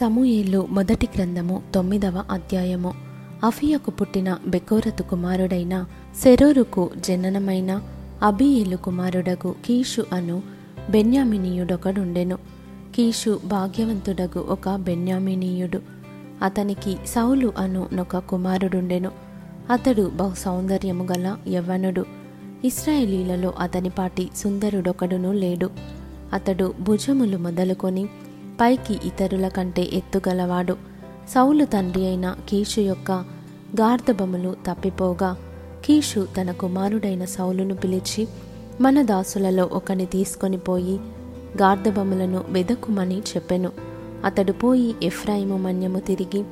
సమూయేలు మొదటి గ్రంథము తొమ్మిదవ అధ్యాయము. అఫియకు పుట్టిన బెకోరతు కుమారుడైన సెరోరుకు జననమైన అబియేలు కుమారుడగు కీషు అను బెన్యామినీయుడొకడుండెను. కీషు భాగ్యవంతుడగు ఒక బెన్యామినీయుడు. అతనికి సౌలు అను నొక కుమారుడుండెను. అతడు బహు సౌందర్యము గల యవ్వనుడు. ఇస్రాయేలీలలో అతనిపాటి సుందరుడొకడును లేడు. అతడు భుజములు మొదలుకొని పైకి ఇతరుల కంటే ఎత్తుగలవాడు. సౌలు తండ్రి అయిన కీషు యొక్క గార్ధబములు తప్పిపోగా కీషు తన కుమారుడైన సౌలును పిలిచి మన దాసులలో ఒకని తీసుకొని పోయి గార్ధబములను వెదకుమని చెప్పెను. అతడు పోయి ఎఫ్రాయిము మన్యము తిరిగి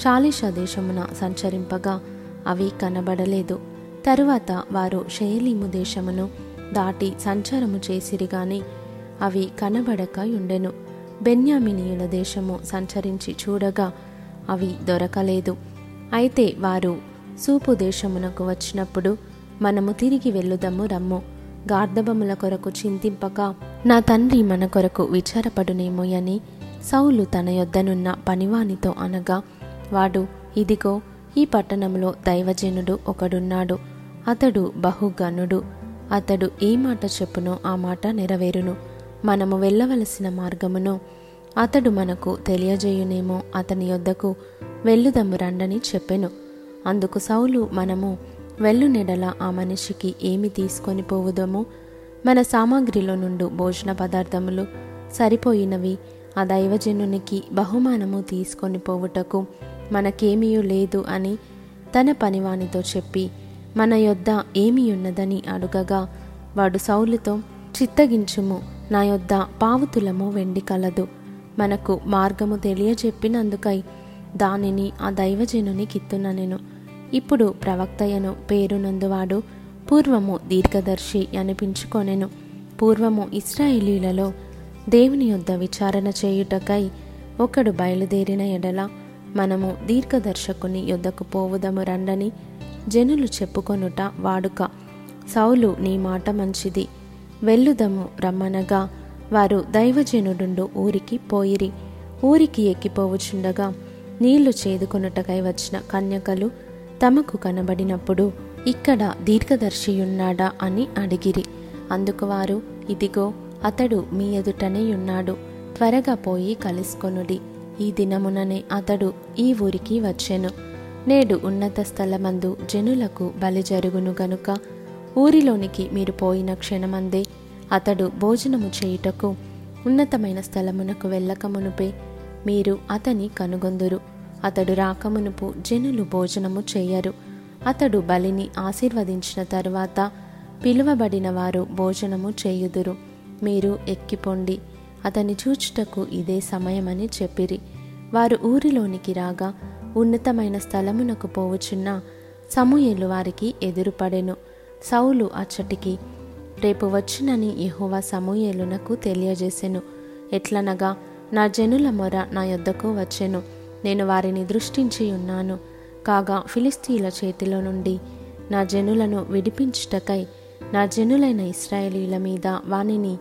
షాలిష దేశమున సంచరింపగా అవి కనబడలేదు. తరువాత వారు షేలీము దేశమును దాటి సంచారము చేసిరిగాని అవి కనబడక ఉండెను బెన్యామినీయుల దేశము సంచరించి చూడగా అవి దొరకలేదు. అయితే వారు సూపు దేశమునకు వచ్చినప్పుడు మనము తిరిగి వెళ్ళుదము రమ్ము. గార్ధబముల కొరకు చింతింపక నా తండ్రి మన కొరకు విచారపడునేమో అని సౌలు తన యొద్దనున్న పనివానితో అనగా వాడు ఇదిగో ఈ పట్టణంలో దైవజనుడు ఒకడున్నాడు. అతడు బహుగనుడు అతడు ఏ మాట చెప్పునో ఆ మాట నెరవేరును. మనము వెళ్ళవలసిన మార్గమును అతడు మనకు తెలియజేయునేమో అతని యొద్దకు వెళ్ళుదము రండని చెప్పెను. అందుకు సౌలు మనము వెల్లునెడల ఆ మనిషికి ఏమి తీసుకొని పోవుదమో? మన సామాగ్రిలో నుండి భోజన పదార్థములు సరిపోయినవి ఆ దైవజనునికి బహుమానము తీసుకొని పోవుటకు మనకేమీ లేదు అని తన పనివానితో చెప్పి మన యొద్ద ఏమి ఉన్నదని అడుగగా వాడు సౌలుతో చిత్తగించుము నా యొద్ద పావుతులము వెండి కలదు. మనకు మార్గము తెలియజెప్పినందుకై దానిని ఆ దైవజనుని కిత్తున నేను. ఇప్పుడు ప్రవక్తయను పేరునందువాడు పూర్వము దీర్ఘదర్శి అనిపించుకొనెను. పూర్వము ఇస్రాయేలీలలో దేవుని యొద్ద విచారణ చేయుటకై ఒకడు బయలుదేరిన ఎడల మనము దీర్ఘదర్శకుని యొద్దకు పోవుదము రండని జనులు చెప్పుకొనుట వాడుక. సౌలు నీ మాట మంచిది. వెళ్ళుదము రమ్మనగా వారు దైవజనుడుండు ఊరికి పోయిరి. ఊరికి ఎక్కిపోవుచుండగా నీళ్ళు చేదుకొనుటకై వచ్చిన కన్యకలు తమకు కనబడినప్పుడు ఇక్కడ దీర్ఘదర్శియున్నాడా అని అడిగిరి. అందుకు వారు ఇదిగో అతడు మీ ఎదుటనే ఉన్నాడు త్వరగా పోయి కలుసుకొనుడి. ఈ దినముననే అతడు ఈ ఊరికి వచ్చెను. నేడు ఉన్నత స్థలమందు జనులకు బలి జరుగును గనుక ఊరిలోనికి మీరు పోయిన క్షణమందే అతడు భోజనము చేయుటకు ఉన్నతమైన స్థలమునకు వెళ్ళకమునుపే మీరు అతని కనుగొందురు. అతడు రాకమునుపు జనులు భోజనము చేయరు. అతడు బలిని ఆశీర్వదించిన తరువాత పిలువబడిన వారు భోజనము చేయుదురు. మీరు ఎక్కిపోండి. అతని చూచుటకు ఇదే సమయమని చెప్పిరి. వారు ఊరిలోనికి రాగా ఉన్నతమైన స్థలమునకు పోవుచున్న సమూయేలు వారికి ఎదురుపడెను. సౌలు అచ్చటికి రేపు వచ్చునని యహోవా సమూయేలునకు తెలియజేసెను. ఎట్లనగా నా జనుల మొర నా యొద్దకు వచ్చెను. నేను వారిని దృష్టించి ఉన్నాను. కాగా ఫిలిస్తీన్ల చేతిలో నుండి నా జనులను విడిపించుటకై నా జనులైన ఇస్రాయేలీల మీద వానిని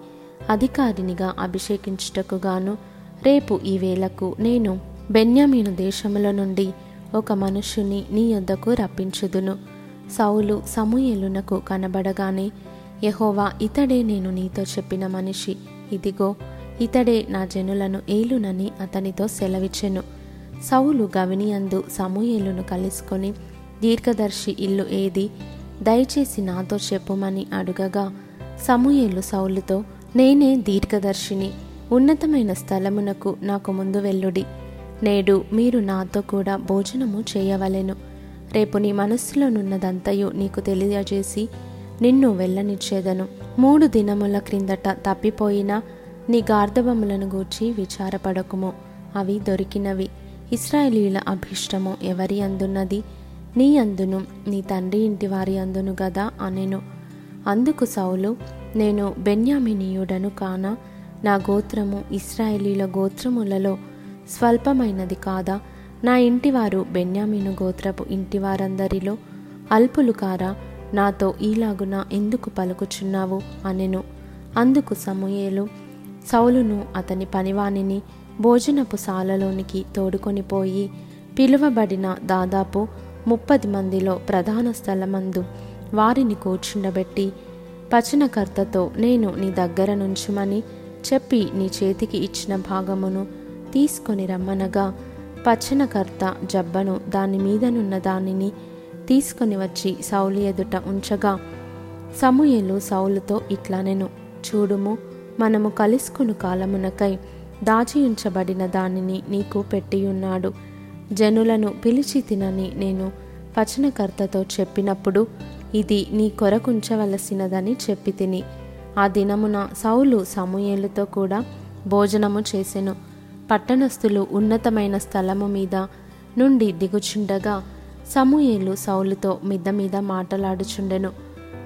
అధికారినిగా అభిషేకించుటకు గాను రేపు ఈ వేళకు నేను బెన్యామీను దేశముల నుండి ఒక మనుషుని నీ యొద్దకు రప్పించుదును. సౌలు సమూయేలునకు కనబడగానే యహోవా ఇతడే నేను నీతో చెప్పిన మనిషి. ఇదిగో ఇతడే నా జనులను ఏలునని అతనితో సెలవిచ్చెను. సౌలు గవినియందు సమూయేలును కలుసుకొని దీర్ఘదర్శి ఇల్లు ఏది? దయచేసి నాతో చెప్పుమని అడుగగా సమూయేలు సౌలుతో నేనే దీర్ఘదర్శిని. ఉన్నతమైన స్థలమునకు నాకు ముందు వెల్లుడి నేడు మీరు నాతో కూడా భోజనము చేయవలెను. రేపు నీ మనస్సులోనున్నదంతయు నీకు తెలియజేసి నిన్ను వెళ్ళనిచ్చేదను. మూడు దినముల క్రిందట తప్పిపోయిన నీ గార్ధవములను గూర్చి విచారపడకుము. అవి దొరికినవి. ఇస్రాయేలీల అభిష్టము ఎవరి అందున్నది? నీ అందును నీ తండ్రి ఇంటి వారి అందును గదా అనెను. అందుకు సౌలు నేను బెన్యామినీయుడను కాన నా గోత్రము ఇస్రాయేలీల గోత్రములలో స్వల్పమైనది కాదా? నా ఇంటివారు బెన్యామీను గోత్రపు ఇంటివారందరిలో అల్పులు కారా? నాతో ఈలాగున ఎందుకు పలుకుచున్నావు? అనెను. అందుకు సమూయేలు సౌలును అతని పనివానిని భోజనపు సాలలోనికి తోడుకొని పోయి పిలువబడిన దాదాపు ముప్పది మందిలో ప్రధాన స్థలమందు వారిని కూర్చుండబెట్టి పచనకర్తతో నేను నీ దగ్గర నుంచుమని చెప్పి నీ చేతికి ఇచ్చిన భాగమును తీసుకొని రమ్మనగా పచ్చనకర్త జబ్బను దాని మీదనున్న దానిని తీసుకొని వచ్చి సౌలి ఎదుట ఉంచగా సమూయేలు సౌలుతో ఇట్లనెను చూడుము మనము కలుసుకుని కాలమునకై దాచి ఉంచబడిన దానిని నీకు పెట్టియున్నాడు. జనులను పిలిచి తినని నేను వచనకర్తతో చెప్పినప్పుడు ఇది నీ కొరకుంచవలసినదని చెప్పి తిని ఆ దినమున సౌలు సమూయేలుతో కూడా భోజనము చేసెను. పట్టణస్థులు ఉన్నతమైన స్థలము మీద నుండి దిగుచుండగా సమూయేలు సౌలుతో మిద్ద మీద మాటలాడుచుండెను.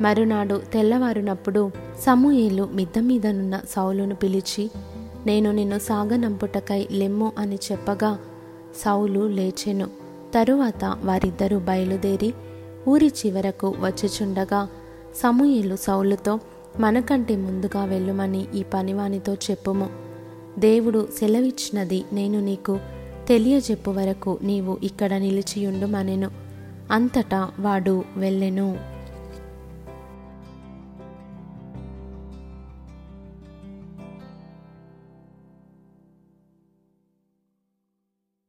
మరునాడు తెల్లవారునప్పుడు సమూయేలు మిద్ద మీదనున్న సౌలును పిలిచి నేను నిన్ను సాగనంపుటకై లెమ్ము అని చెప్పగా సౌలు లేచెను. తరువాత వారిద్దరూ బయలుదేరి ఊరి చివరకు వచ్చుచుండగా సమూయేలు సౌలుతో మనకంటే ముందుగా వెళ్ళుమని ఈ పనివానితో చెప్పుము. దేవుడు సెలవిచ్చినది నేను నీకు తెలియజెప్పు వరకు నీవు ఇక్కడ నిలిచియుండుమనెను. అంతటా వాడు వెళ్ళెను.